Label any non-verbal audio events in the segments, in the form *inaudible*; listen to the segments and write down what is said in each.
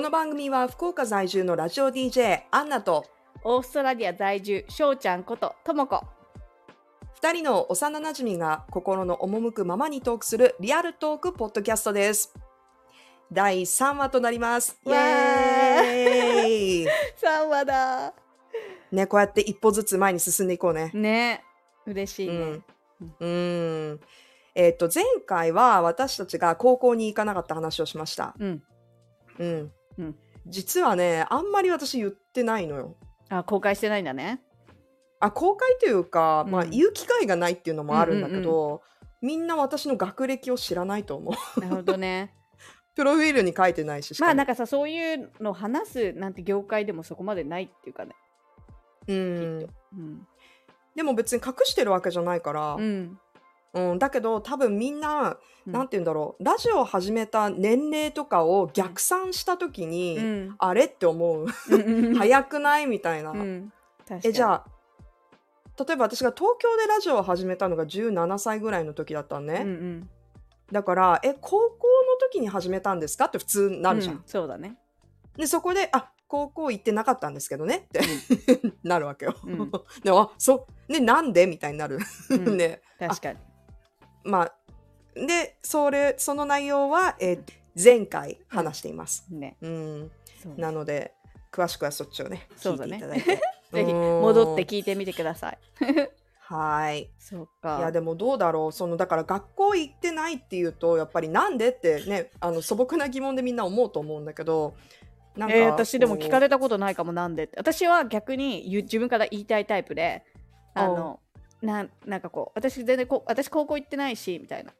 この番組は福岡在住のラジオ DJ アンナとオーストラリア在住しょうちゃんことともこ2人の幼なじみが心の赴くままにトークするリアルトークポッドキャストです。第3話となります。イわエーイ3話だね、こうやって一歩ずつ前に進んでいこうね。ね嬉しいね、うん。うん。えっ、と、前回は私たちが高校に行かなかった話をしました。うんうん。うん。実はね、あんまり私言ってないのよ。あ公開してないんだね。あ公開というか、まあ、うん言う機会がないっていうのもあるんだけうんど、みんな私の学歴を知らないと思う。なるほどね。*laughs* プロフィールに書いてないし、まあなんかさそういうの話すなんて業界でもそこまでないっていうかね。うん。うん。でも別に隠してるわけじゃないから、ううんんだけど多分みんな、うん。て言うんだろうラジオを始めた年齢とかを逆算した時に、うん。あれって思う。うん。*laughs* 早くないみたいな、うん。確かに。えじゃあ例えば私が東京でラジオを始めたのが17歳ぐらいの時だったのね、うんうん。だからえ高校の時に始めたんですかって普通なるじゃん、うんそうだね。でそこであ高校行ってなかったんですけどねって *laughs* なるわけよ、うん。*laughs* でもあそう。ねなんでみたいになる、うん。ね確かにまあでそれその内容は、えー前回話しています、ね。うん。なので詳しくはそっちをね聞いてそうだね。いただいて。*laughs* ぜひうん。戻って聞いてみてください。はい。そういかやでもどうだろう。そのだから学校行ってないっていうとやっぱりなんでってねあの素朴な疑問でみんな思うと思うんだけどなんかえー私でも聞かれれたことないかもなんでって。私は逆に自分から言いたいタイプであのなんなんかこう私全然こう私高校行ってないしみたいな。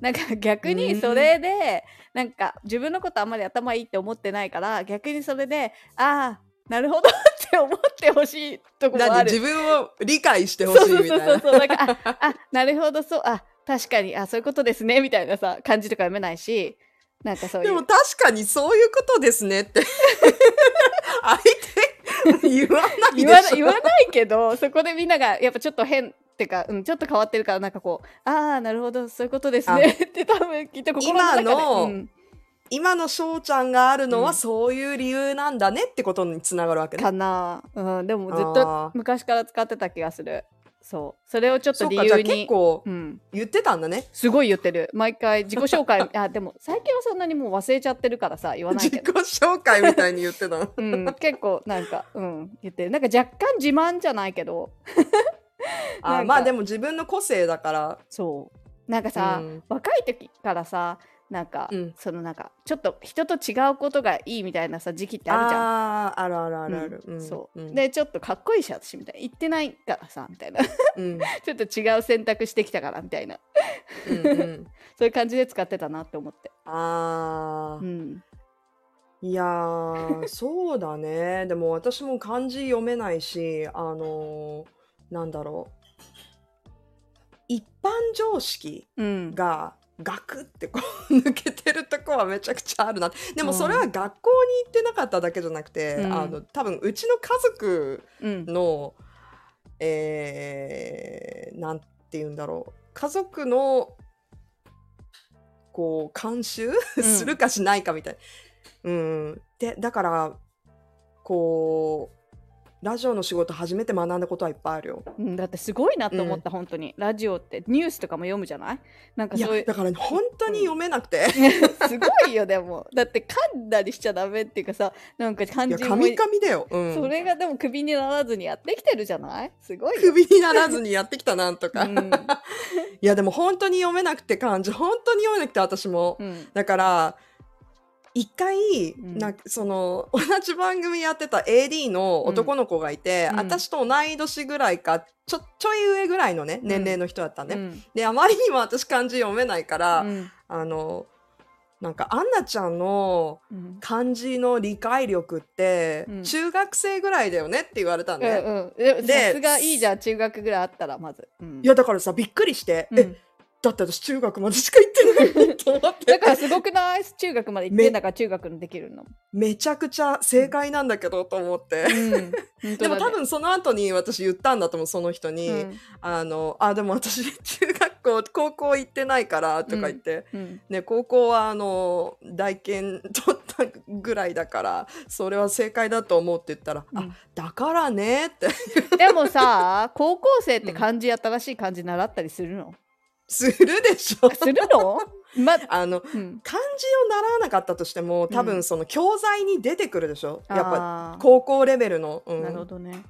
なんか逆にそれでなんか自分のことあんまり頭いいって思ってないから逆にそれでああなるほど *laughs* って思ってほしいとこもある。なんで自分を理解してほしいみたいな。そうそうだからああなるほどそう。あ確かにあそういうことですねみたいなさ感じとか読めないしなんかそういう。でも確かにそういうことですねって。*laughs* 相手 *laughs* 言わない言わな言わないけどそこでみんながやっぱちょっと変ってか、うん、ちょっと変わってるからなんかこうああなるほどそういうことですね。って多分きっと心の中で。今のうん、今の翔ちゃんがあるのはうん。そういう理由なんだねってことにつながるわけね。かな、うん、でもずっあとー。昔から使ってた気がするそう。それをちょっと理由に。結構うん、言ってたんだね。すごい言ってる。毎回自己紹介。*laughs* あでも最近はそんなにもう忘れちゃってるからさ言わない自己けど紹介みたいに言ってたの。*laughs* うん、結構なんか、うん、言ってる。なんか若干自慢じゃないけど。あまあでも自分の個性だから。そう。なんかさ、うん。若い時からさなんか、うん。そのなんかちょっと人と違うことがいいみたいなさ時期ってあるじゃん。あーあるあるあるある、うん。うん。そう、ん。でちょっとかっこいいし私みたい。な言ってないからさみたいな。ちうん。*laughs* ょっと違う選択してきたからみたいな。うんうん。*laughs* そういう感じで使ってたなって思って、あー。うん、いやーそうだね。*laughs* でも私も漢字読めないしあのーなんだろう。一般常識うん、がガクってこう抜けてるとこはめちゃくちゃあるな。でもそれは学校に行ってなかっただけじゃなくて、うん。あの多分うちの家族うん。の、えー、なんて言うんだろう。家族のこう監修？*laughs* するかしないかみたい。な。うん、でだからこうラジオの仕事初めて学んだことはいっぱいあるよ。うん、だってすごいなと思った、本当にラジオってニュースとかも読むじゃない？なんかいやそういうだから本当に読めなくて、*laughs* すごいよでもだって噛んだりしちゃダメっていうかさなんか漢いや字も神々だよ。うん、それがでもクビにならずにやってきてるじゃない？すごいよ。クビにならずにやってきたなんとか。うん *laughs* いやでも本当に読めなくて漢字本当に読めなくて私も。うんだから一回、ん。なんかその *laughs* 同じ番組やってた AD の男の子がいて、うん。私と同い年ぐらいかちょちょい上ぐらいのね年齢の人だったね、うん。であまりにも私漢字読めないから、うん。あのなんかアンナちゃんのうん。漢字の理解力って、うん。中学生ぐらいだよねって言われたんうん。でさすがいいじゃん。中学ぐらいあったらまず。うん。いやだからさびっくりして、うん。えだって私中学までしか行ってないと思って。だからすごくない？中学まで行ってんだから中学にできるの。めちゃくちゃ正解なんだけどと思って。うん、でも多分その後に私言ったんだと思うその人に、うん。あのあでも私中学校高校行ってないからとか言って、うん。ね高校はあの大研取っったぐらいだからそれは正解だと思うって言ったら、うん。あだからねって。でもさ高校生って漢字新しい漢字習ったりするの、するでしょ？するの？ま、*laughs* あのうん、漢字を習わなかったとしても多うん。分その教材に出てくるでしょ、やっぱ高校レベルの、うん。なるほどね、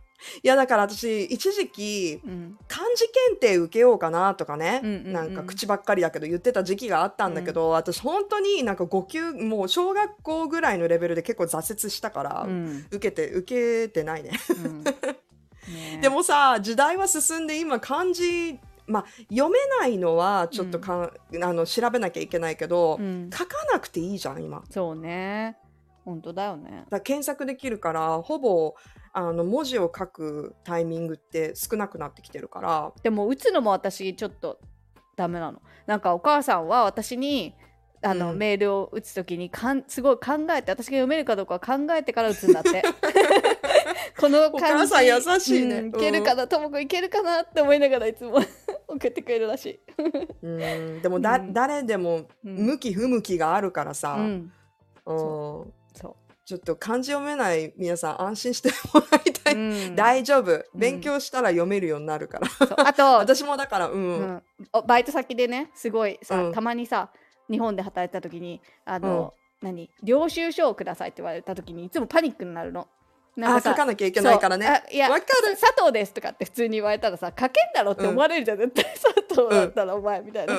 いやだから私一時期うん。漢字検定受けようかなとかね、うんうんうんなんか口ばっかりだけど言ってた時期があったんだけど、私本当になんか5級もう小学校ぐらいのレベルで結構挫折したから、うん。受けて受けてないね。うん。*laughs* ねでもさ時代は進んで今漢字まあ読めないのはちょっとかん、あの調べなきゃいけないけど、うん、書かなくていいじゃん今。そうね。本当だよね。ら検索できるからほぼあの文字を書くタイミングって少なくなってきてるから。でも打つのも私ちょっとダメなの。なんかお母さんは私にあの、うん。メールを打つ時にかんすごい考えて私が読めるかどうか考えてから打つんだって。*laughs* このお感じ。母さん優しいね。うんいけるかなともくんいけるかなって思いながらいつも送ってくれるらしい、うん。でもだ、うん。誰でもうん。向き不向きがあるからさ、うん、うん。そちょっと漢字読めない皆さん安心してもらいたう、い、うん。大丈夫。勉強したら読めるようになるから、そう。あと *laughs* 私もだからうん、うん、おバイト先でねすごいさ、うん。たまにさ日本で働いた時にあの、何？領収書をくださいって言われた時にいつもパニックになるの。なんあさ書かなきゃいけないからね。いやわかる。さ佐藤ですとかって普通に言われたらさ書けんだろって思われるじゃん、絶対佐藤だったらお前みたいな。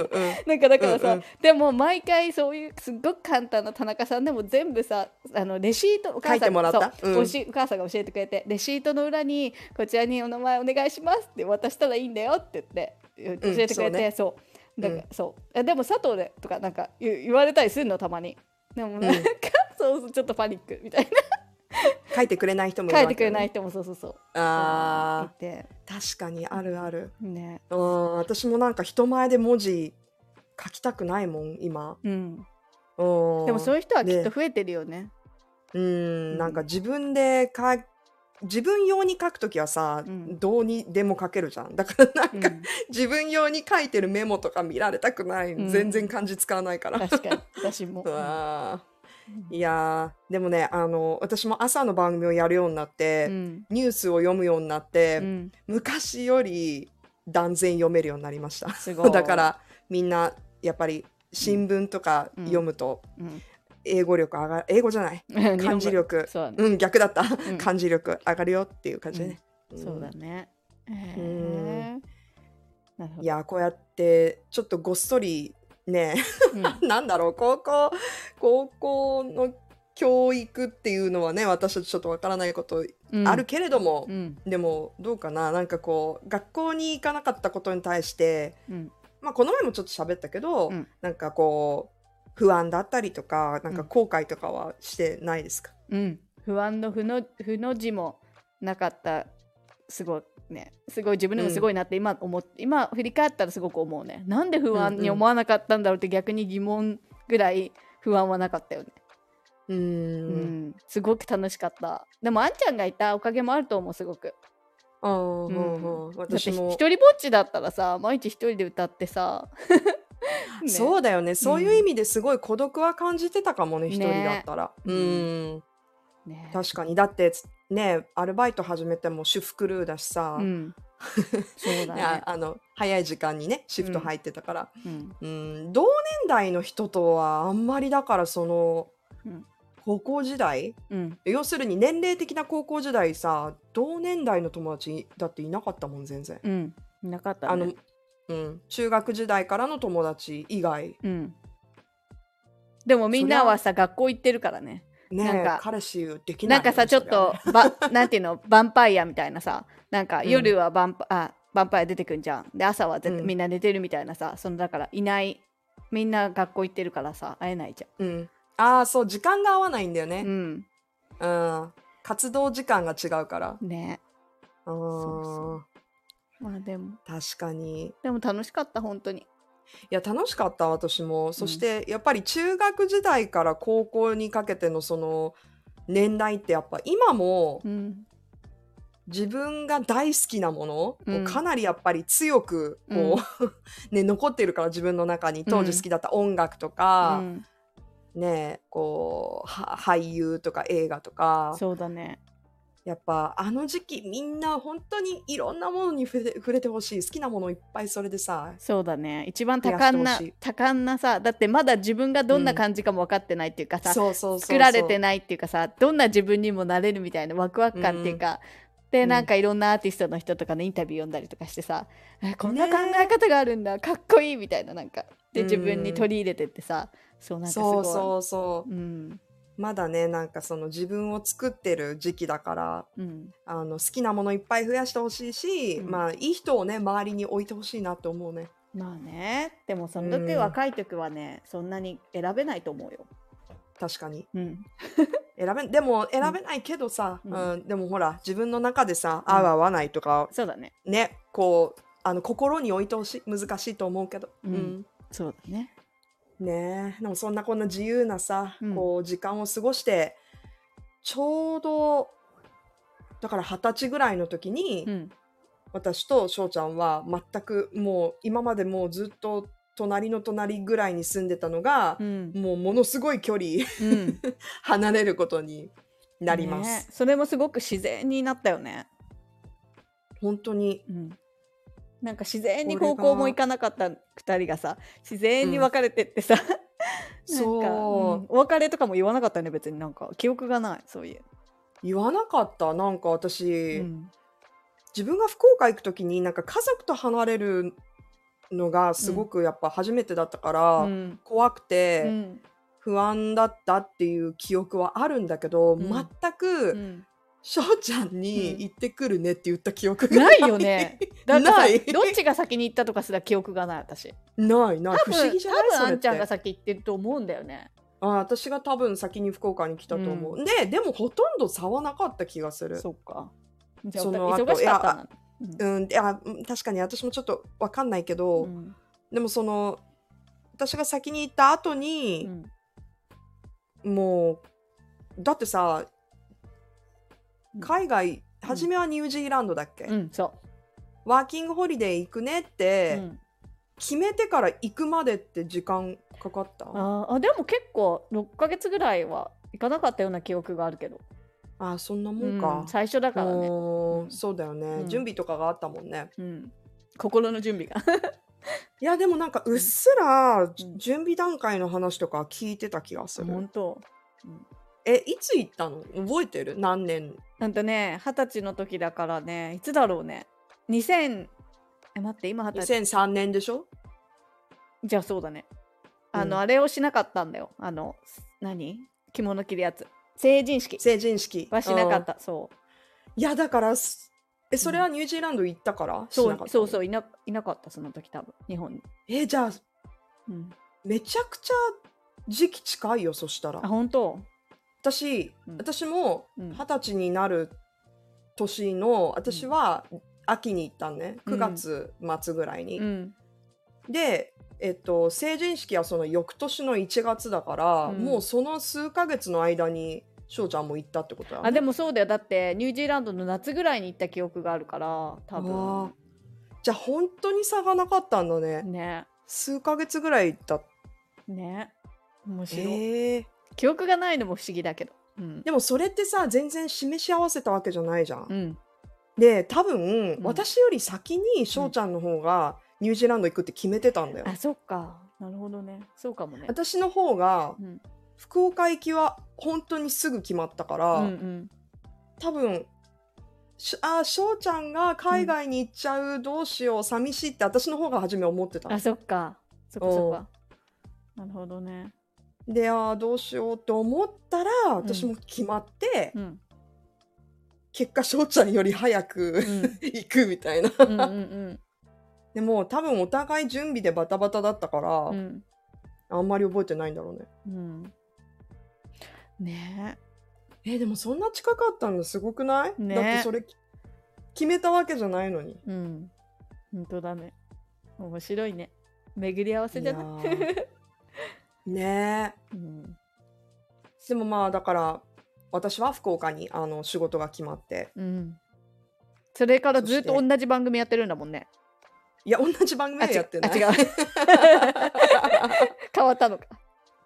なんかだからさ、でも毎回そういうすっごく簡単な田中さんでも全部さあのレシートお母さん書いてもらった？そううん。お母さんが教えてくれてレシートの裏にこちらにお名前お願いしますって渡したらいいんだよって言って教えてくれて、そうだから、そう。えでも佐藤でとかなんか言言われたりするのたまに。でもなんか、*laughs* そうそうちょっとパニックみたい書いてくれない人もいるな書いてくれない人もそうそうそう。あ言って。ー確かにあるある。ね。うん私もなんか人前で文字書きたくないもん今。うん。うん。でもそういう人はきっとね。増えてるよね。うん。なんか自分でか自分用に書くときはさ、うん。どうにでも書けるじゃん。だからなんか、うん。自分用に書いてるメモとか見られたくない、うん。全然漢字使わないから。確かに。私も。*laughs* うわーいやーでもねあの私も朝の番組をやるようになって、うん。ニュースを読むようになって、うん。昔より断然読めるようになりました。*laughs* だからみんなやっぱり新聞とかうん。読むとうん。英語力上がる英語じゃない。*laughs* 漢字力。そうだね。うん逆だった、ん。漢字力上がるよっていう感じでね、ん。そうだね。へうん。ーなるほど。いやこうやってちょっとごっそりねうん。*laughs* なんだろう高校高校の教育っていうのはね私たちちょっとわからないことうんあるけれども、うんでもどうかな？なんかこう学校に行かなかったことに対してうんまあこの前もちょっと喋ったけど、うんなんかこう不安だったりとかなんか後悔とかはしてないですか、うん。不安の負の負の字もなかった。すごいね。すごい自分でもすごいなって今思って、今振り返ったらすごく思うね。なんで不安に思わなかったんだろうって逆に疑問ぐらい不安はなかったよね。うーん。うん。すごく楽しかった。でもあんちゃんがいたおかげもあると思うすごく。あーうん。私も。一人ぼっちだったらさ毎日一人で歌ってさ。*laughs* ね。そうだよね。そういう意味ですごい孤独は感じてたかもね一、人だったら。ううん。んね。確かに。だってねアルバイト始めても主婦クルーだしさ、うん。*laughs* そうだね。あの早い時間にねシフト入ってたから、うん。うん、同年代の人とはあんまりだからその、うん高校時代？うん。要するに年齢的な高校時代さ同年代の友達だっていなかったもん全然、うん。いなかったあのね。、うん、中学時代からの友達以外うん。でもみんなはさ学校行ってるからね。ねなんか彼氏できなないんかさちょっとば *laughs* なんていうの？ヴァンパイアみたいなさなんかうん夜はヴァンパ,、あヴァンパイア出てくんじゃん。で朝はうんみんな寝てるみたいなさ、そのだからいないみんな学校行ってるからさ会えないじうん、ああそう時間が合わないんだよゃん。ね、うん。うん活動時間が違うからね。うんまあでも確かにでも楽しかった本当に。いや楽しかった私もそしてやっぱり中学時代から高校にかけてのその年代ってやっぱ今もうん。自分が大好きなもの、うんこうかなりやっぱり強くこう、*laughs* ね、残ってるから自分の中に。当時好きだった音楽とか、うん。ねこうは俳優とか映画とか。そうだね。やっぱあの時期みんな本当にいろんなものに触れ触れてほしい。好きなものいっぱいそれでさそうだね。一番多感な多感なさだってまだ自分がどんな感じかも分かってないっていうかさ、作られてないっていうかさどんな自分にもなれるみたいなワクワク感っていうか、でうんなんかいろんなアーティストの人とかのインタビュー読んだりとかしてさ、えこんなね考え方があるんだかっこいいみたいななんかでうん。自分に取り入れてってさそうなんかすごい。そうそうそう。うん。まだねなんかその自分を作ってる時期だからうん。あの好きなものいっぱい増やしてほしいし、うん。まあいい人をね周りに置いてほしいなって思うね。まあね。でもその時うん。若い時はねそんなに選べないと思うよ。確かに。うん。選べでも選べないけどさ、ううんんでもほら自分の中でさ、うん。合う合わないとかそうだね。ねこうあの心に置いてほしい難しいと思うけど、うん。そうだね。ねえでもそんなこんな自由なさ、うん。こう時間を過ごしてちょうどだから二十歳ぐらいの時に、うん。私と翔ちゃんは全くもう今までもうずっと隣の隣ぐらいに住んでたのがう、ん。もうものすごい距離うん。*laughs* 離れることになります。ね。それもすごく自然になったよね。本当に。うん。なんか自然に高校も行かなかった2人がさ。自然に別れてってさ、*laughs* なんかそううん。お別れとかも言わなかったよね別に。なんか記憶がないそういう、言わなかったなんか私、うん。自分が福岡行く時になんか家族と離れるのがすごくやっぱ初めてだったから、うん。怖くて、うん。不安だったっていう記憶はあるんだけど、ん。全うくん。翔ちゃんにうん。行ってくるねって言った記憶がないよね。だってさない。どっちが先に行ったとかすら記憶がない。私。ないない。不思議じゃない？多分あんちゃんが先行ってると思うんだよね。あ私が多分先に福岡に来たと思う、ででもほとんど差はなかった気がする。そっか。じゃあ忙しかったな。うん。いやうん確かに私もちょっとわかんないけど、うん。でもその私が先に行った後にう、ん。もうだってさうん。海外初めはニュージーランドだっけ、ワーキングホリデー行くねっう。て、うん。決めてから行くまでって時間かかった？あでも結構6ヶ月ぐらいは行かなかったような記憶があるけど、あそんなもうんか、最初だからね、そうだよね、うん。準備とかがあったもんね。うん、心の準備が。*laughs* いやでもなんかうっすら、ん。準備段階の話とか聞いてた気がする。本当。えいつ行ったの？覚えてる？何年？なんとね二十歳の時だからね。いつだろうね。2000え待って今二十歳。2003年でしょ？じゃあそうだね。あの、うん。あれをしなかったんだよ。あの何？着物着るやつ成人式。成人式。はしなかっうん。たそう。いやだからすえそれはニュージーランド行ったから、うなかったそうそうういないなかったその時多分。日本に、えじゃあうん、めちゃくちゃ時期近いよそしたら。あ本当？私、うん。私もうん。二十歳になる年の私は秋に行ったんね。うん。9月末ぐらいに、うんでえっと成人式はその翌年の1月だから、うん。もうその数ヶ月の間に翔ちゃんも行ったってことだ、ね、あでもそうだよ。だってニュージーランドの夏ぐらいに行った記憶があるから多分。じゃあ本当に差がなかったんだね、ね。数ヶ月ぐらい行った。ね。面白。い、へえ記憶がないのも不思議だけど。うん、でもそれってさ全然示し合わせたわけじゃないじゃん、うん、で多分、ん。私より先に翔ちゃんの方がニュージーランド行くって決めてたんだよ、あそっか。なるほどね。そうかもね。私の方がうん。福岡行きは本当にすぐ決まったから、うんうん。多分しあ翔ちゃんが海外に行っちゃう、どうしよう寂しいって私の方が初め思ってた。あそっか。そっかそっか。なるほどね。であーどうしようって思ったら私も決まって、うん。結果翔ちゃんより早く、うん。*laughs* 行くみたいな。うんうんうんでも多分お互い準備でバタバタだったから、うん。あんまり覚えてないんだろうね。うん。ね。えでもそんな近かったのすごくない、ね。だってそれき決めたわけじゃないのに。えうん。本当だね。面白いね。巡り合わせじゃない？*laughs* ね。えうん。でもまあだから私は福岡にあの仕事が決まって。うん。それからずっと同じ番組やってるんだもんねいや同じ番組はやってないあ違う *laughs* 変わったのか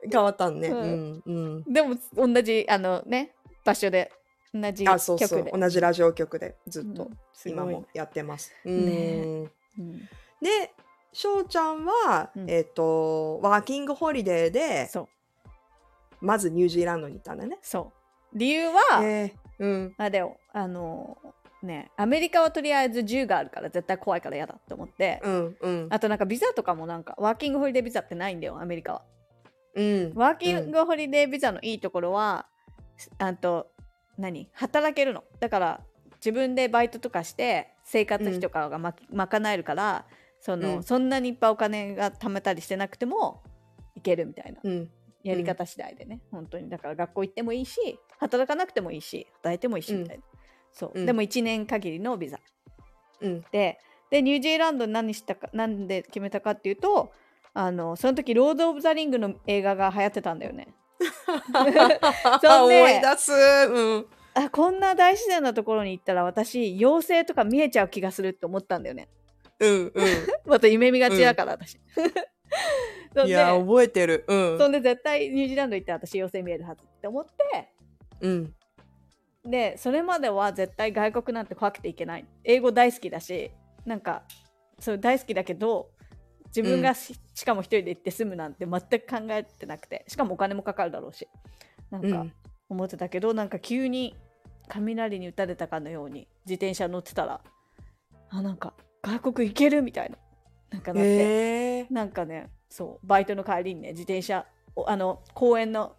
変わったんね。ううんん。うん。でも同じあのね場所で同じあ、そうそう。同じラジオ局でずっとうん今もやってます。うねん。うんで、翔ちゃんは、うんえっ、と、ワーキングホリデーで、まずニュージーランドに行ったんだね。そう理由は、えーうん。あれよあのねアメリカはとりあえず銃があるから絶対怖いから嫌だって思って、うん。うん。あとなんかビザとかもなんかワーキングホリデービザってないんだよアメリカはうん。ワーキングホリデービザのいいところは、あと何？働けるのだから自分でバイトとかして生活費とかがま、賄えるからその、うんそんなにいっぱいお金が貯めたりしてなくてもいけるみたいなうん。やり方次第でね、本当にだから学校行ってもいいし働かなくてもいいし働いてもいいしうんみたいな、そう、うんでも1年限りのビザうん。ででニュージーランドに何したかなんで決めたかっていうとあのその時「ロード・オブ・ザ・リング」の映画が流行ってたんだよね。*laughs* 思い出す。うん。あこんな大自然なところに行ったら私妖精とか見えちゃう気がするって思ったんだよね。うん。うん。*laughs* また夢見がちだから、私。*laughs* そんでいや、覚えてる。うん。そんで絶対ニュージーランド行ったら私妖精見えるはずって思ってうん。でそれまでは絶対外国なんて怖くていけない英語大好きだしなんかそう大好きだけど自分がし,、しかも一人で行って住むなんて全く考えてなくてしかもお金もかかるだろうしなんかうん。思ってたけど、なんか急に雷に打たれたかのように自転車乗ってたらあなんか外国行けるみたいななんかなって、へえ。なんかねそうバイトの帰りにね自転車おあの公園の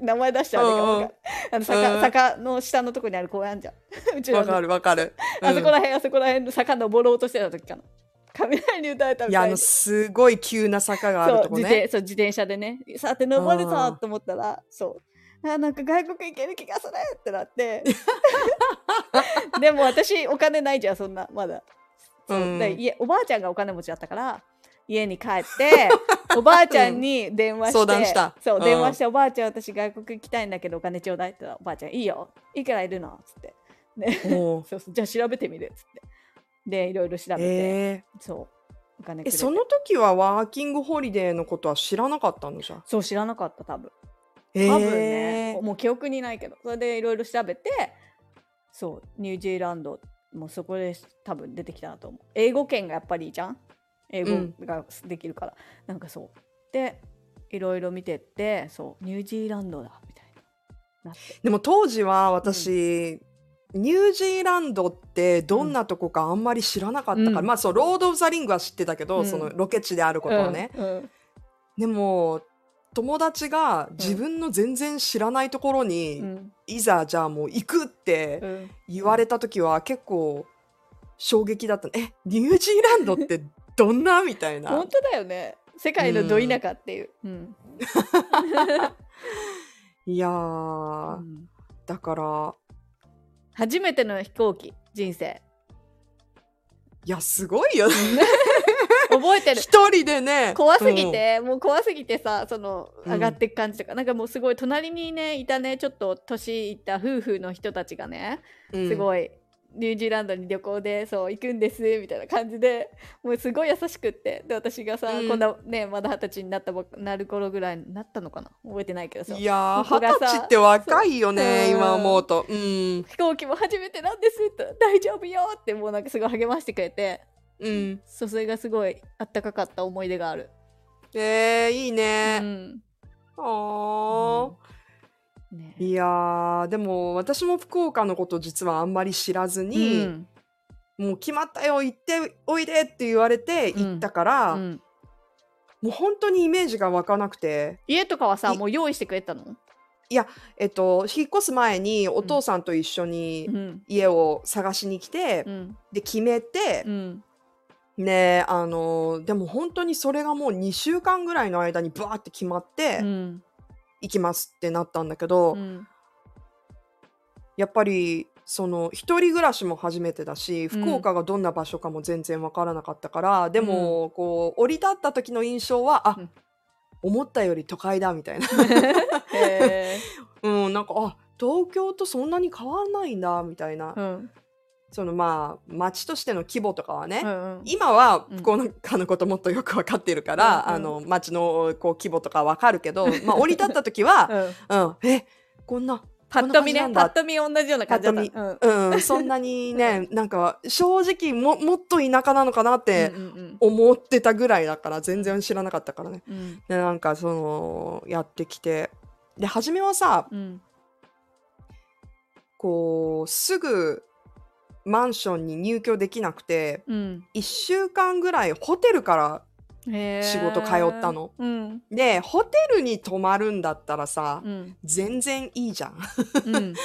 名前出しちゃうんだけど、うんうん。あの坂,、うん。坂の下のとこにある公園あんじゃん。*laughs* うちの。わかるわかる。あそこらうん。辺、あそこら辺の坂登ろうとしてた時かな。雷に打たれたいや、あの、みたいにすごい急な坂があるそうとこね。自転そう自転車でね。さて登るぞうんと思ったらそう。あなんか外国行ける気がするってなって。*laughs* でも私お金ないじゃんそんなまだ。そう。うん。で家おばあちゃんがお金持ちだったから家に帰って *laughs* おばあちゃんに電話して、相談した。そう、うん。電話しておばあちゃん私外国行きたいんだけどお金ちょうだいって言ったらおばあちゃんいいよいくらいるのつって、ね、*laughs* そうそうじゃあ調べてみるっつって。でいろいろ調べて、えそうお金え、その時はワーキングホリデーのことは知らなかったのじゃ。そう知らなかった多分。え多分ね、ーもう記憶にないけど。それでいろいろ調べてそうニュージーランドもそこで多分出てきたなと思う。英語圏がやっぱりいいじゃん？英語ができるから、なんかそう。でいろいろ見てってそうニュージーランドだみたいな。でも当時は私、ニュージーランドってどんなとこかあんまり知らなかったから、うん。まあそうロード・オブ・ザ・リングは知ってたけど、うん。そのロケ地であることはね、うん。うん。でも友達が自分の全然知らないところに、うん。いざじゃあもう行くってうん。言われた時は結構衝撃だった。えニュージーランドってどんな？みたいな。本当だよね。世界のど田舎っていう、うん。*laughs* いやー、うん。だから。初めての飛行機。人生。いやすごいよね。*laughs* 覚えてる。一人でね。怖すぎ、て、もう怖すぎてさそのうん。上がっていく感じとか、なんかもうすごい隣にねいたねちょっと年いった夫婦の人たちがねうん。すごい、ニュージーランドに旅行でそう行くんですみたいな感じでもうすごい優しくって。で私がさ、うん。こんなねまだ二十歳になったばっなる頃ぐらいになったのかな？覚えてないけどさ。いや二十歳って若いよね今思うと。うん。飛行機も初めてなんですって。大丈夫よってもうなんかすごい励ましてくれて。うん。そうそれがすごいあったかかった思い出がある。えー、いいうね、ん。あーね。いやーでも私も福岡のこと実はあんまり知らずに、うん。もう決まったよ行っておいでって言われて行ったから、うん。もう本当にイメージが湧かなくて。家とかはさいもう用意してくれたの、えっと引っ越す前にお父さんと一緒にうん。家を探しに来て、うん。で決めてう、ん。ねあのでも本当にそれがもう2週間ぐらいの間にバーって決まって、うん行きますってなったんだけど、うん。やっぱりその一人暮らしも初めてだしうん。福岡がどんな場所かも全然わからなかったから、でもこう降り立った時の印象はあ、うん。思ったより都会だみたいな。*laughs* へ *laughs* うんなんかあ東京とそんなに変わらないんだみたいな。ーうんそのまあ町としての規模とかはね、うんうん。今はうん。福岡のこともっとよく分かってるから、うんうん。あの町のこう規模とか分かるけど、*laughs* まあ、降り立った時は、うん。うん、えこんなパッと見ねパッと見同じような感じだった。パうん。うん、そんなにねなんか正直ももっと田舎なのかなって思ってたぐらいだから全然知らなかったからね。うん。でなんかそのやってきて。で初めはさうん。こうすぐマンションに入居できなくてうん。1週間ぐらいホテルから仕事通ったの。うん。でホテルに泊まるんだったらさうん。全然いいじゃん。うん。*laughs*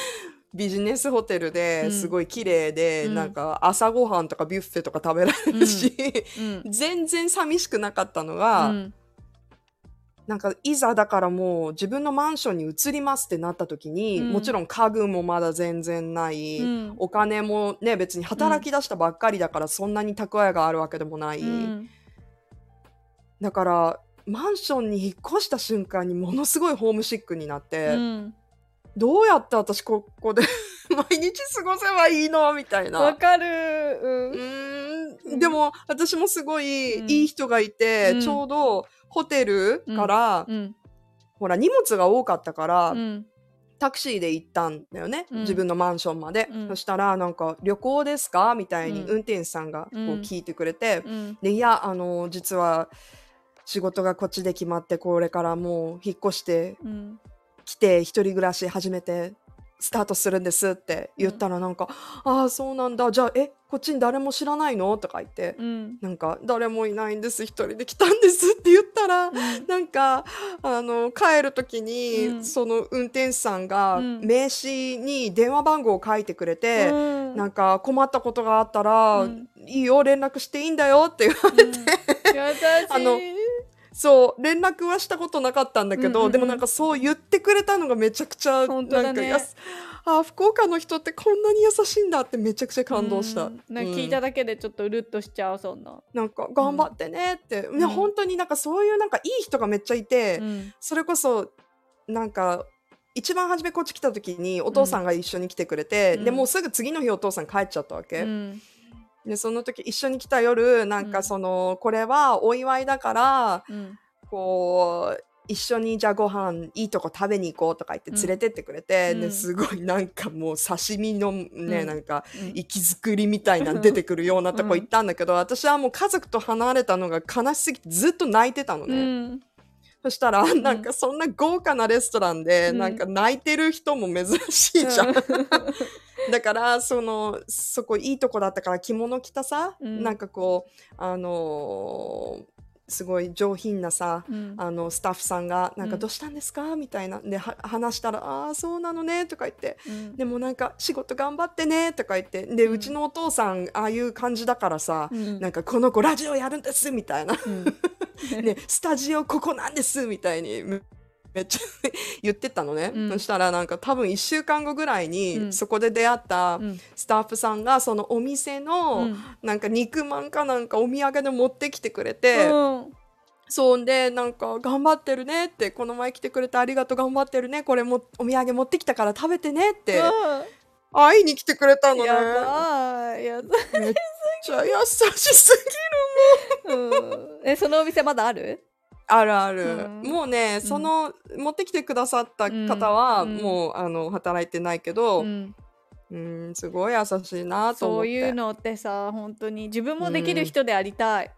ビジネスホテルでうん。すごい綺麗で、うん。なんか朝ごはんとかビュッフェとか食べられるし、うん。*laughs* 全然寂しくなかったのが、うんなんかいざだからもう自分のマンションに移りますってなった時に、うん。もちろん家具もまだ全然ない、うん。お金もね別に働き出したばっかりだからそんなに蓄えがあるわけでもない、うん。だからマンションに引っ越した瞬間にものすごいホームシックになって、うんどうやって私ここで *laughs* 毎日過ごせばいいの？みたいな。わかる。ううん。ーん。でも私もすごいうん。いい人がいて、うん。ちょうどホテルから、うん。ほら荷物が多かったから、うん。タクシーで行ったんだよね、うん。自分のマンションまで、うん。そしたらなんか「旅行ですか?」みたいにうん。運転手さんがこううん。聞いてくれて、うん。でいやあの実は仕事がこっちで決まってこれからもう引っ越してうん来て一人暮らし始めてスタートするんですって言ったらなんか「ああそうなんだ。じゃあえこっちに誰も知らないの?」とか言って、うん。なんか「誰もいないんです。一人で来たんです」って言ったら、うん。なんかあの帰る時に、うん。その運転手さんがうん。名刺に電話番号を書いてくれて、うん。なんか困ったことがあったら、うん。いいよ連絡していいんだよって言われて、*laughs* あのそう連絡はしたことなかったんだけど、うんうんうん。でもなんかそう言ってくれたのがめちゃくちゃなんかやすあ福岡の人ってこんなに優しいんだってめちゃくちゃ感動した。うん。なんか聞いうんただけでちょっとうるっとしちゃうそんな、なんか頑張ってねって、ん。ね本当になんかそういうなんかいい人がめっちゃいて、うん。それこそなんか一番初めこっち来た時にお父さんが一緒に来てくれて、うん。でもうすぐ次の日お父さん帰っちゃったわけ、うんでその時一緒に来た夜なんうん。かその、これはお祝いだからうん。こう一緒にじゃあご飯いいとこ食べに行こうとか言って連れてってくれて、うん。ですごいなんかもう刺身のね、うん。なんかうん。息作りみたいなの出てくるようなとこ行ったんだけど、*laughs* 私はもう家族と離れたのが悲しすぎてずっと泣いてたのうね。ん。そしたら、なんかそんな豪華なレストランで、うん。なんか泣いてる人も珍しいじゃん。だから、その、そこいいとこだったから着物着たさ、うん。なんかこう、あのーすごい上品なさ、うん。あのスタッフさんが「なんかうんどうしたんですか?」みたいな。では話したら「ああそうなのね」とか言って。うん「でもなんか仕事頑張ってね」とか言って。で、ううんちのお父さんああいう感じだからさ、うん。なんかこの子ラジオやるんですみたいな。うん。*laughs* ね、スタジオここなんですみたいにめめっちゃ *laughs* 言ってたのね、うん。そしたらなんか多分1週間後ぐらいに、うん。そこで出会ったうん。スタッフさんがそのお店の、うん。なんか肉まんかなんかお土産で持ってきてくれて、うん。そんでなんか頑張ってるねってこの前来てくれてありがとう頑張ってるねこれもお土産持ってきたから食べてねって会いに来てくれたのね。やばい。やばい。めっちゃ優しすぎるうん。えそのお店まだある？あるある、う。んもうねその、持ってきてくださった方は、うん。もうあの働いてないけど、ううんんすごい優しいなと思って。そういうのってさ本当に自分もできる人でありたい、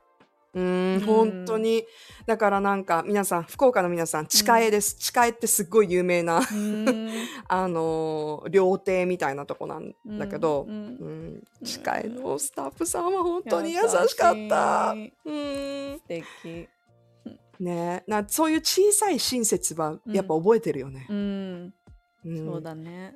うん。うん本当に。だからなんか皆さん福岡の皆さん近江です、近江ってすっごい有名なうん。*laughs* あのー料亭みたいなとこなんだけど、うん。うん。近江のスタッフさんは本当に優しかった。うん。素敵ね。なそういう小さい親切はやっぱ覚えてるよね。うん、うん。そうだね。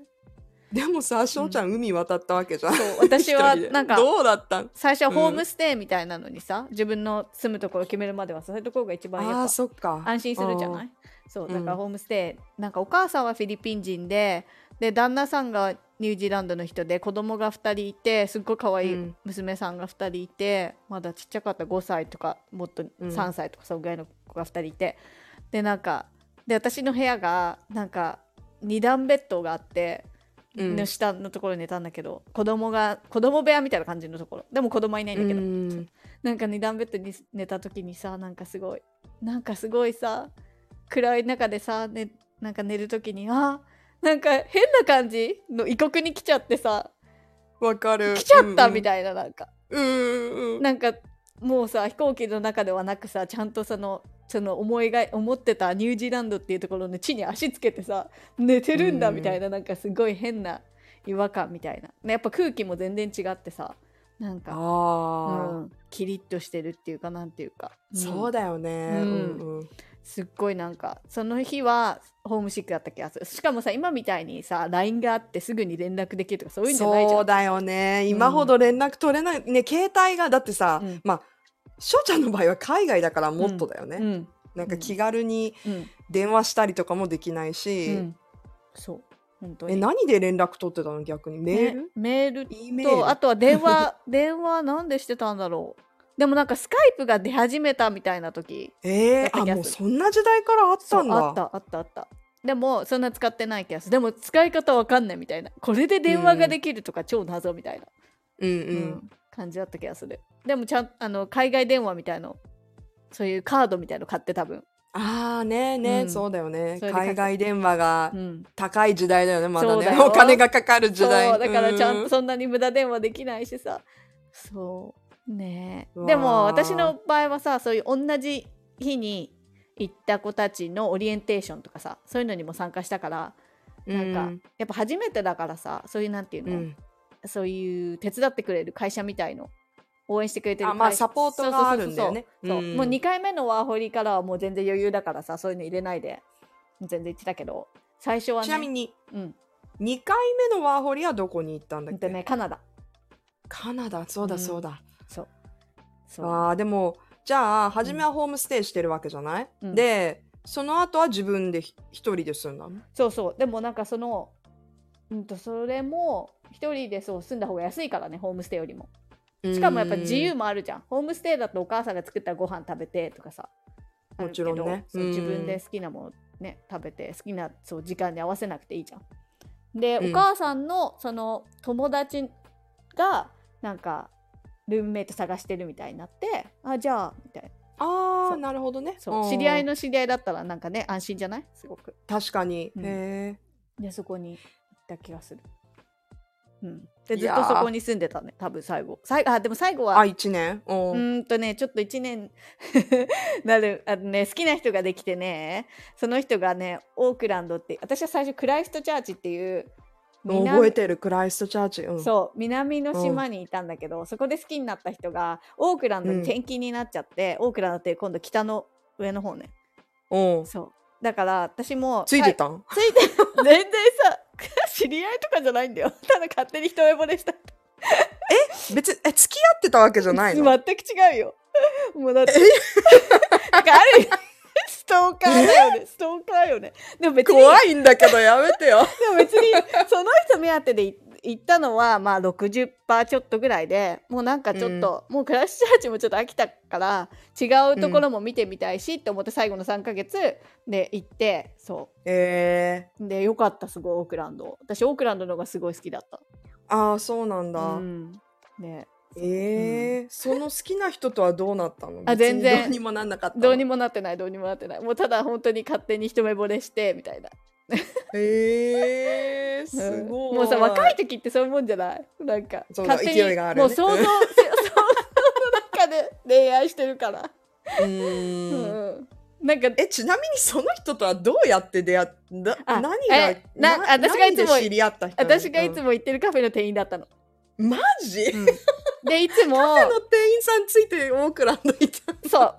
でもさ翔ちゃん、海渡ったわけじゃん。そう私はなんかどうだったん？最初はホームステイみたいなのにさ、自分の住むところ決めるまではさそういうところが一番やっあぱ。安心するじゃない？そううんだからホームステイ、なんかお母さんはフィリピン人でで旦那さんがニュージーランドの人で子供が2人いてすっごい可愛いうん。娘さんが2人いて、まだちっちゃかった5歳とかもっとうん3歳とかそのぐらいの子が2人いて、でなんかで私の部屋がなんか2段ベッドがあってうんの下のところに寝たんだけど、子供が子供部屋みたいな感じのところ。でも子供はいないんだけど、うん。なんか二段ベッドに寝た時にさなんかすごいなんかすごいさ暗い中でさ、ね、なんか寝る時にあなんか変な感じの異国に来ちゃってさ。わかる。来ちゃったみいたいななんか、うんうんうん。なんかもうさ飛行機の中ではなくさちゃんとそのその思いが思ってたニュージーランドっていうところの地に足つけてさ寝てるんだうんみたいな、なんかすごい変な違和感みたいな、ね、やっぱ空気も全然違ってさなんか、あうあ、ん、キリッとしてるっていうかなんていうか、うん。そうだよね。うん。うんうん。すっごいなんかその日はホームシックだった気がする。しかもさ今みたいにさ LINE があってすぐに連絡できるとかそういうんじゃないじゃん。そうだよね。今ほど連絡取れない。ね、携帯が、だってさ、うん。まあ、翔ちゃんの場合は海外だからもっとだよね。うん。なんか気軽にうん。電話したりとかもできないし、うん。そう本当に。え、何で連絡取ってたの？逆に？メール、ねメール E メール。とあとは電話 *laughs* 電話なんでしてたんだろう。でもなんかスカイプが出始めたみたいな時。えー、あ、もうそんな時代からあったんだ。あったあったあった。でもそんな使ってない気がする。でも使い方わかんないみたいな。これで電話ができるとか超謎みたいな、うんう。うんん感じだった気がする。でもちゃんあの海外電話みたいのそういうカードみたいの買って多分、ああ、ねえねえ、うん。そうだよね。それでか海外電話がうん、高い時代だよね、まだね。そうだよ。お金がかかる時代。そうだからちゃんうとそんなに無駄電話できないしさ。そう。ねうわー。でも私の場合はさそういう同じ日に行った子たちのオリエンテーションとかさそういうのにも参加したからなんか、やっぱ初めてだからさそういうなんていうの、うん、そういう手伝ってくれる会社みたいの応援してくれてるあまあサポートがあるんだよね。もう2回目のワーホリからはもう全然余裕だからさそういうの入れないで。全然言ってたけど。最初はね。ちなみにうん。2回目のワーホリはどこに行ったんだっけ、ねカナダ。カナダ？そうだうんそうだ、そう。そう。あーでもじゃあ初めはホームステイしてるわけじゃない、うん。でその後は自分でひ一人で住んだの？そうそう。でもなんかそのうんとそれも一人でそう住んだ方が安いからねホームステイよりもしかもやっぱ自由もあるじゃん。ホームステイだとお母さんが作ったご飯食べてとかさ。もちろんね。自分で好きなものね食べて好きなそう時間に合わせなくていいじゃん。で、うん。お母さんのその友達がなんかルームメイト探してるみたいになってあじゃあみたいな。あなるほどね。そう。うん。知り合いの知り合いだったらなんかね安心じゃない？すごく。確かに、うん。へえでそこに行った気がするうん。でずっとそこに住んでたね多分最後。最あでも最後はあ一年？ううんとねちょっと1年 *laughs* なるあのね好きな人ができてねその人がねオークランドって私は最初クライストチャーチっていう南覚えてるクライストチャーチ、うん、そう南の島にいたんだけど、そこで好きになった人がオークランドにうん転勤になっちゃって、オークランドって今度北の上の方ね。うん。そうだから私もついてたん？ついて *laughs* 全然さ *laughs* 知り合いとかじゃないんだよ。ただ勝手に一目惚れした。別にえ付き合ってたわけじゃないの？全く違うよ。もうだってなんかあるストーカーだよね。ストーカーよね。でも別に怖いんだけどやめてよ。でも別に *laughs* その人目当てでい行ったのはまあ60%ちょっとぐらいでもうなんかちょっと、もうクラッシュチャーチもちょっと飽きたから違うところも見てみたいしって思って最後の3ヶ月で行ってそえうでよかったすごいオークランド。私オークランドの方がすごい好きだった。ー、ああそうなんだ、うん。ね。えー。その好きな人とはどうなったの？あ全然。どうにもなんなかったの？どうにもなってないどうにもなってない。もうただ本当に勝手に一目惚れしてみたいな *laughs* えー、すごい、うんもうさ若い時ってそういうもんじゃない？なんかそうだ勝手に勢いがあるね。もう想像 *laughs* 想像の中で恋愛してるから、ううん。ん。なんかえちなみにその人とはどうやって出会った？あ何がえな私がいつも知り合った私がいつも行ってるカフェの店員だったの、うんマジ、うん。でいつも *laughs* カフェの店員さんついてオークランド行った。そう。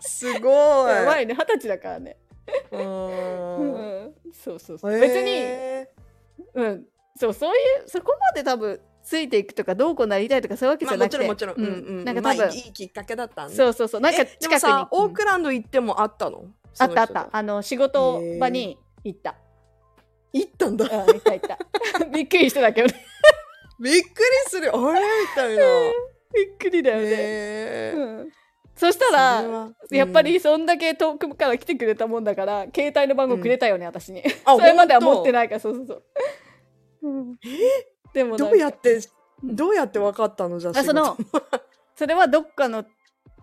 すごい。やばいね。二十歳だからね、ううん。ん、そうそうそう、別にうん。そうそういうそこまで多分ついていくとかどうこうなりたいとかそういうわけまあじゃなくて。もちろんもちろん、うん。うんなんか多分、まあいいきっかけだったんねそうそうそう。なんか近くに。さオーうんクランド行ってもあったの？あったあった。あの仕事場に行った、行ったんだ。うん、行った行った。*laughs* びっくりしただけどね。びっくりする。あれ？みたいな。*laughs* びっくりだよね、うんそしたらはやっぱりそんだけ遠くから来てくれたもんだから携帯の番号くれたよね、私に。あ *laughs* それまでは持ってないからそうそうそう、うんでもどうやってどうやって分かったの？じゃああその *laughs* それはどっかの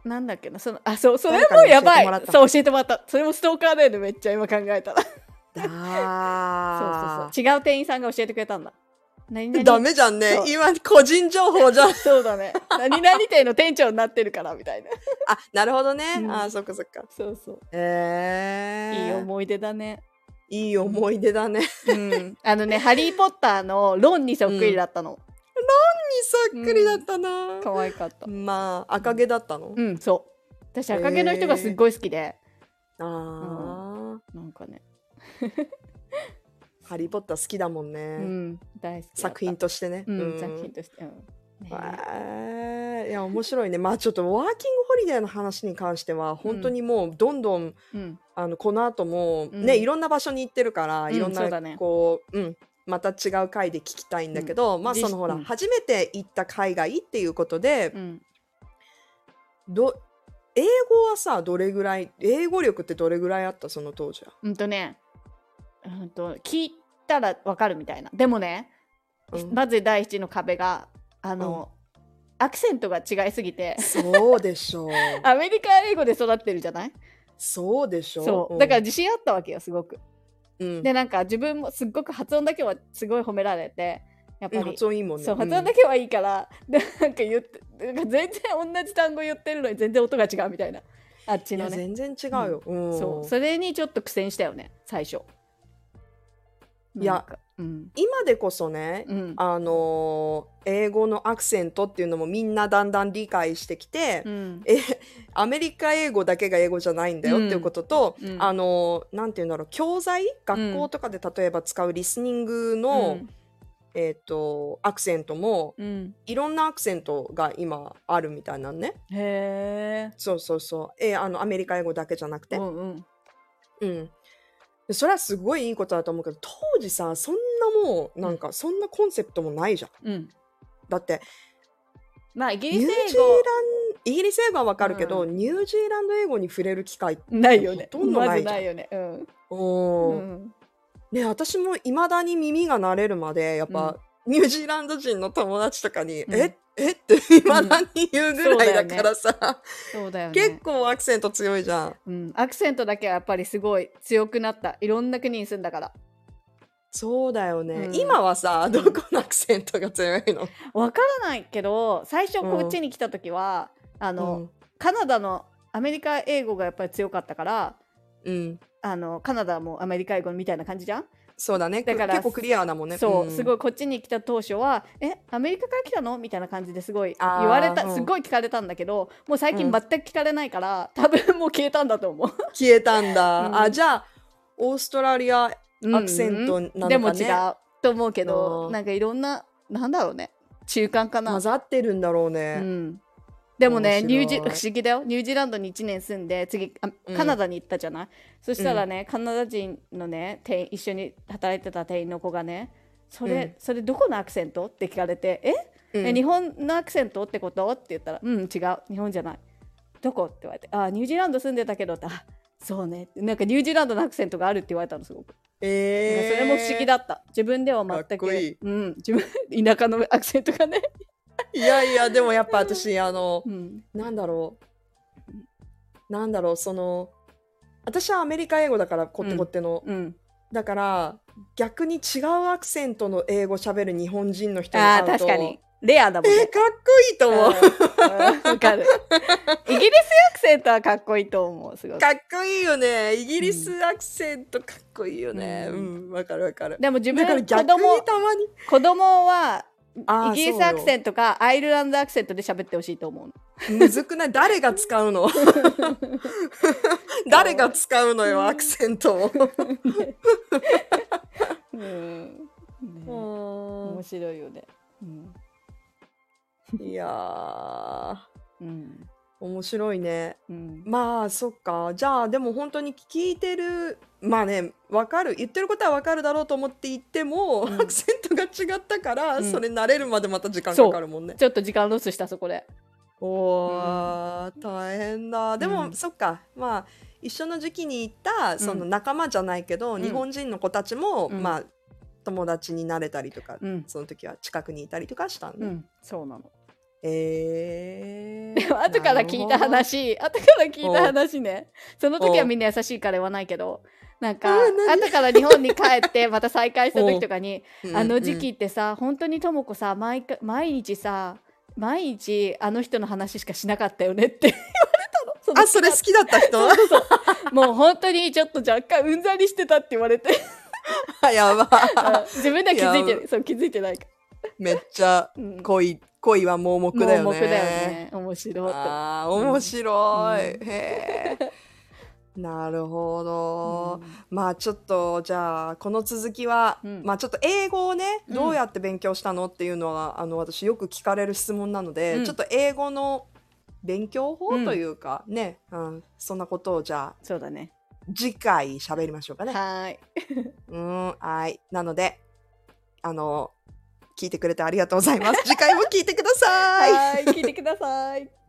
なんだっけなそのあそうそれもやばい教えてもらったそう教えてもらった。それもストーカーだよねめっちゃ今考えた。ら *laughs* そうあそうそう。違う店員さんが教えてくれたんだ何々。ダメじゃんね。今個人情報じゃん。*laughs* そうだね。何々店の店長になってるからみたいな。あなるほどね、うん。あそっかそっか。そうそう。えー、いい思い出だね。いい思い出だね。うん。あのね「*laughs* ハリー・ポッター」のロンにそっくりだったの、そっくりだったな、可愛かった。まあ赤毛だったの、うんそう。私赤毛の人がすっごい好きで、ああ、なんかねハリー・ポッター好きだもんね、うん大好き。作品としてね、うん、作品として、うん。ねえー。いや面白いね。まあちょっとワーキングホリデーの話に関しては本当にもうどんどん、うん。あのこの後もうん。ね、いろんな場所に行ってるから、うんいろんなこう、うん、また違う回で聞きたいんだけど、まあじそのほら、うん。初めて行った海外っていうことで、うん。ど英語はさどれぐらい英語力ってどれぐらいあった？その当時は、うんとね、うんと聞いたらわかるみたいな。でもね、うん。まず第一の壁があの、アクセントが違いすぎて、そうでしょう。*laughs* アメリカ英語で育ってるじゃない？そうでしょそう。ん。だから自信あったわけよすごく。うん。でなんか自分もすっごく発音だけはすごい褒められて、やっぱうんり。発音いいもんね。そう発音んだけはいいから、でなんか言ってなんか全然同じ単語言ってるのに全然音が違うみたいな。あっちのね。全然違うよ、うん。そう。それにちょっと苦戦したよね最初いやうん。今でこそね、うん。あのー英語のアクセントっていうのもみんなだんだん理解してきて、うん。えアメリカ英語だけが英語じゃないんだよっていうことと、うん。あのーなんていうんだろう教材学校とかで例えば使うリスニングの、えー、とアクセントもうん。うんいろんなアクセントが今あるみたいなのね。へえそうそうそう、えーあのアメリカ英語だけじゃなくて、うんうん。うん、でそれはすごいいいことだと思うけど当時さそんなもうなんかそんなコンセプトもないじゃん。うん。だってまあイギニューリスジーラン英イギリス英語はわかるけど、うニュージーランド英語に触れる機会語ないよね。ほとんどまないないよね。うん。おー。うんね私もいまだに耳が慣れるまでやっぱ、ニュージーランド人の友達とかに「うん。え？え？っていまだに言うぐらいだからさ、そうだよね。結構アクセント強いじゃん。うん。アクセントだけはやっぱりすごい強くなった。いろんな国に住んだから。そうだよね、うん。今はさどこのアクセントが強いの、わからないけど最初こっちに来た時は、あの、カナダのアメリカ英語がやっぱり強かったからうん、うん、あのカナダもアメリカ英語みたいな感じじゃん、そうだね。だから結構クリアだもんね。そう、すごいいこっちに来た当初は「えアメリカから来たの?」みたいな感じですごい言われたうんすごい聞かれたんだけどもう最近うん。全く聞かれないから、多分もう消えたんだと思う。消えたんだ、*laughs* うん。あじゃあオーストラリアアクセントなのかね。でも違うと思うけどうん。なんかいろんななんだろうね。中間かな。混。ざってるんだろううね、んでもねニュージ不思議だよ。ニュージーランドに1年住んで次あうん。カナダに行ったじゃない、そしたらね、カナダ人のね店員一緒に働いてた店員の子がねそれ,、うん。それどこのアクセント？って聞かれてえ？うん。え日本のアクセントってこと？って言ったらうん違う。日本じゃない。どこ？って言われてあニュージーランド住んでたけどって。あそうね。なんかニュージーランドのアクセントがあるって言われたのすごく、えー、それも不思議だった。自分では全く。うん、自分田舎のアクセントがね、*laughs* いやいやでもやっぱ私あのうん。なんだろう。なんだろうその私はアメリカ英語だからこってこっての、うん、だから逆に違うアクセントの英語喋る日本人の人にあ会うと。ー確かに。レアだもんね。えー、かっこいいと思う、うん。わかる。イギリスアクセントはかっこいいと思う。すごく。かっこいいよね。イギリスアクセントかっこいいよね。ううん。んわ、かるわかる。でも自分から逆供にたまに。子供はイギリスアクセントかアイルランドアクセントで喋ってほしいと思うの。むずくない？誰が使うの？*laughs* 誰が使うのよアクセントをうん。ね面白いよね。うん。いやーうん。面白いね。うん。まあそっか。じゃあでも本当に聞いてるまあねわかる。言ってることはわかるだろうと思って言っても、うん。アクセントが違ったから、うん。それ慣れるまでまた時間かかるもんね。ちょっと時間ロスしたそこで。おー、大変だ。でも、うん。そっか。まあ、一緒の時期に行った、その仲間じゃないけど、ん。日本人の子たちも、うん。まあ、友達になれたりとか、うん。その時は近くにいたりとかしたんね。うん。そうなのえー。でも後から聞いた話。後から聞いた話ね。その時はみんな優しいから言わないけど。なんか後から日本に帰って *laughs* また再会した時とかにあの時期ってさ本当にとも子さ毎回毎日さ毎日あの人の話しかしなかったよねって。言われたのあ、それ好きだった人？そうそうもう本当にちょっと若干うんざりしてたって言われて。*laughs* やば。うん。自分では気づいてそう気づいてないかめっちゃ恋、恋は盲目だよね。盲目だよね。面白い。とああ、面白い。うん。へえ。*laughs* なるほど。うん。まあちょっとじゃあこの続きは、うん。まあちょっと英語をねうん。どうやって勉強したのっていうのは、あの私よく聞かれる質問なので、うん。ちょっと英語の勉強法うんというか、ね、うん、そんなことをじゃあそうだね。次回喋りましょうかね。はーい。*laughs* うんはい。なのであの聞いてくれてありがとうございます。次回も聞いてください。はい聞いてください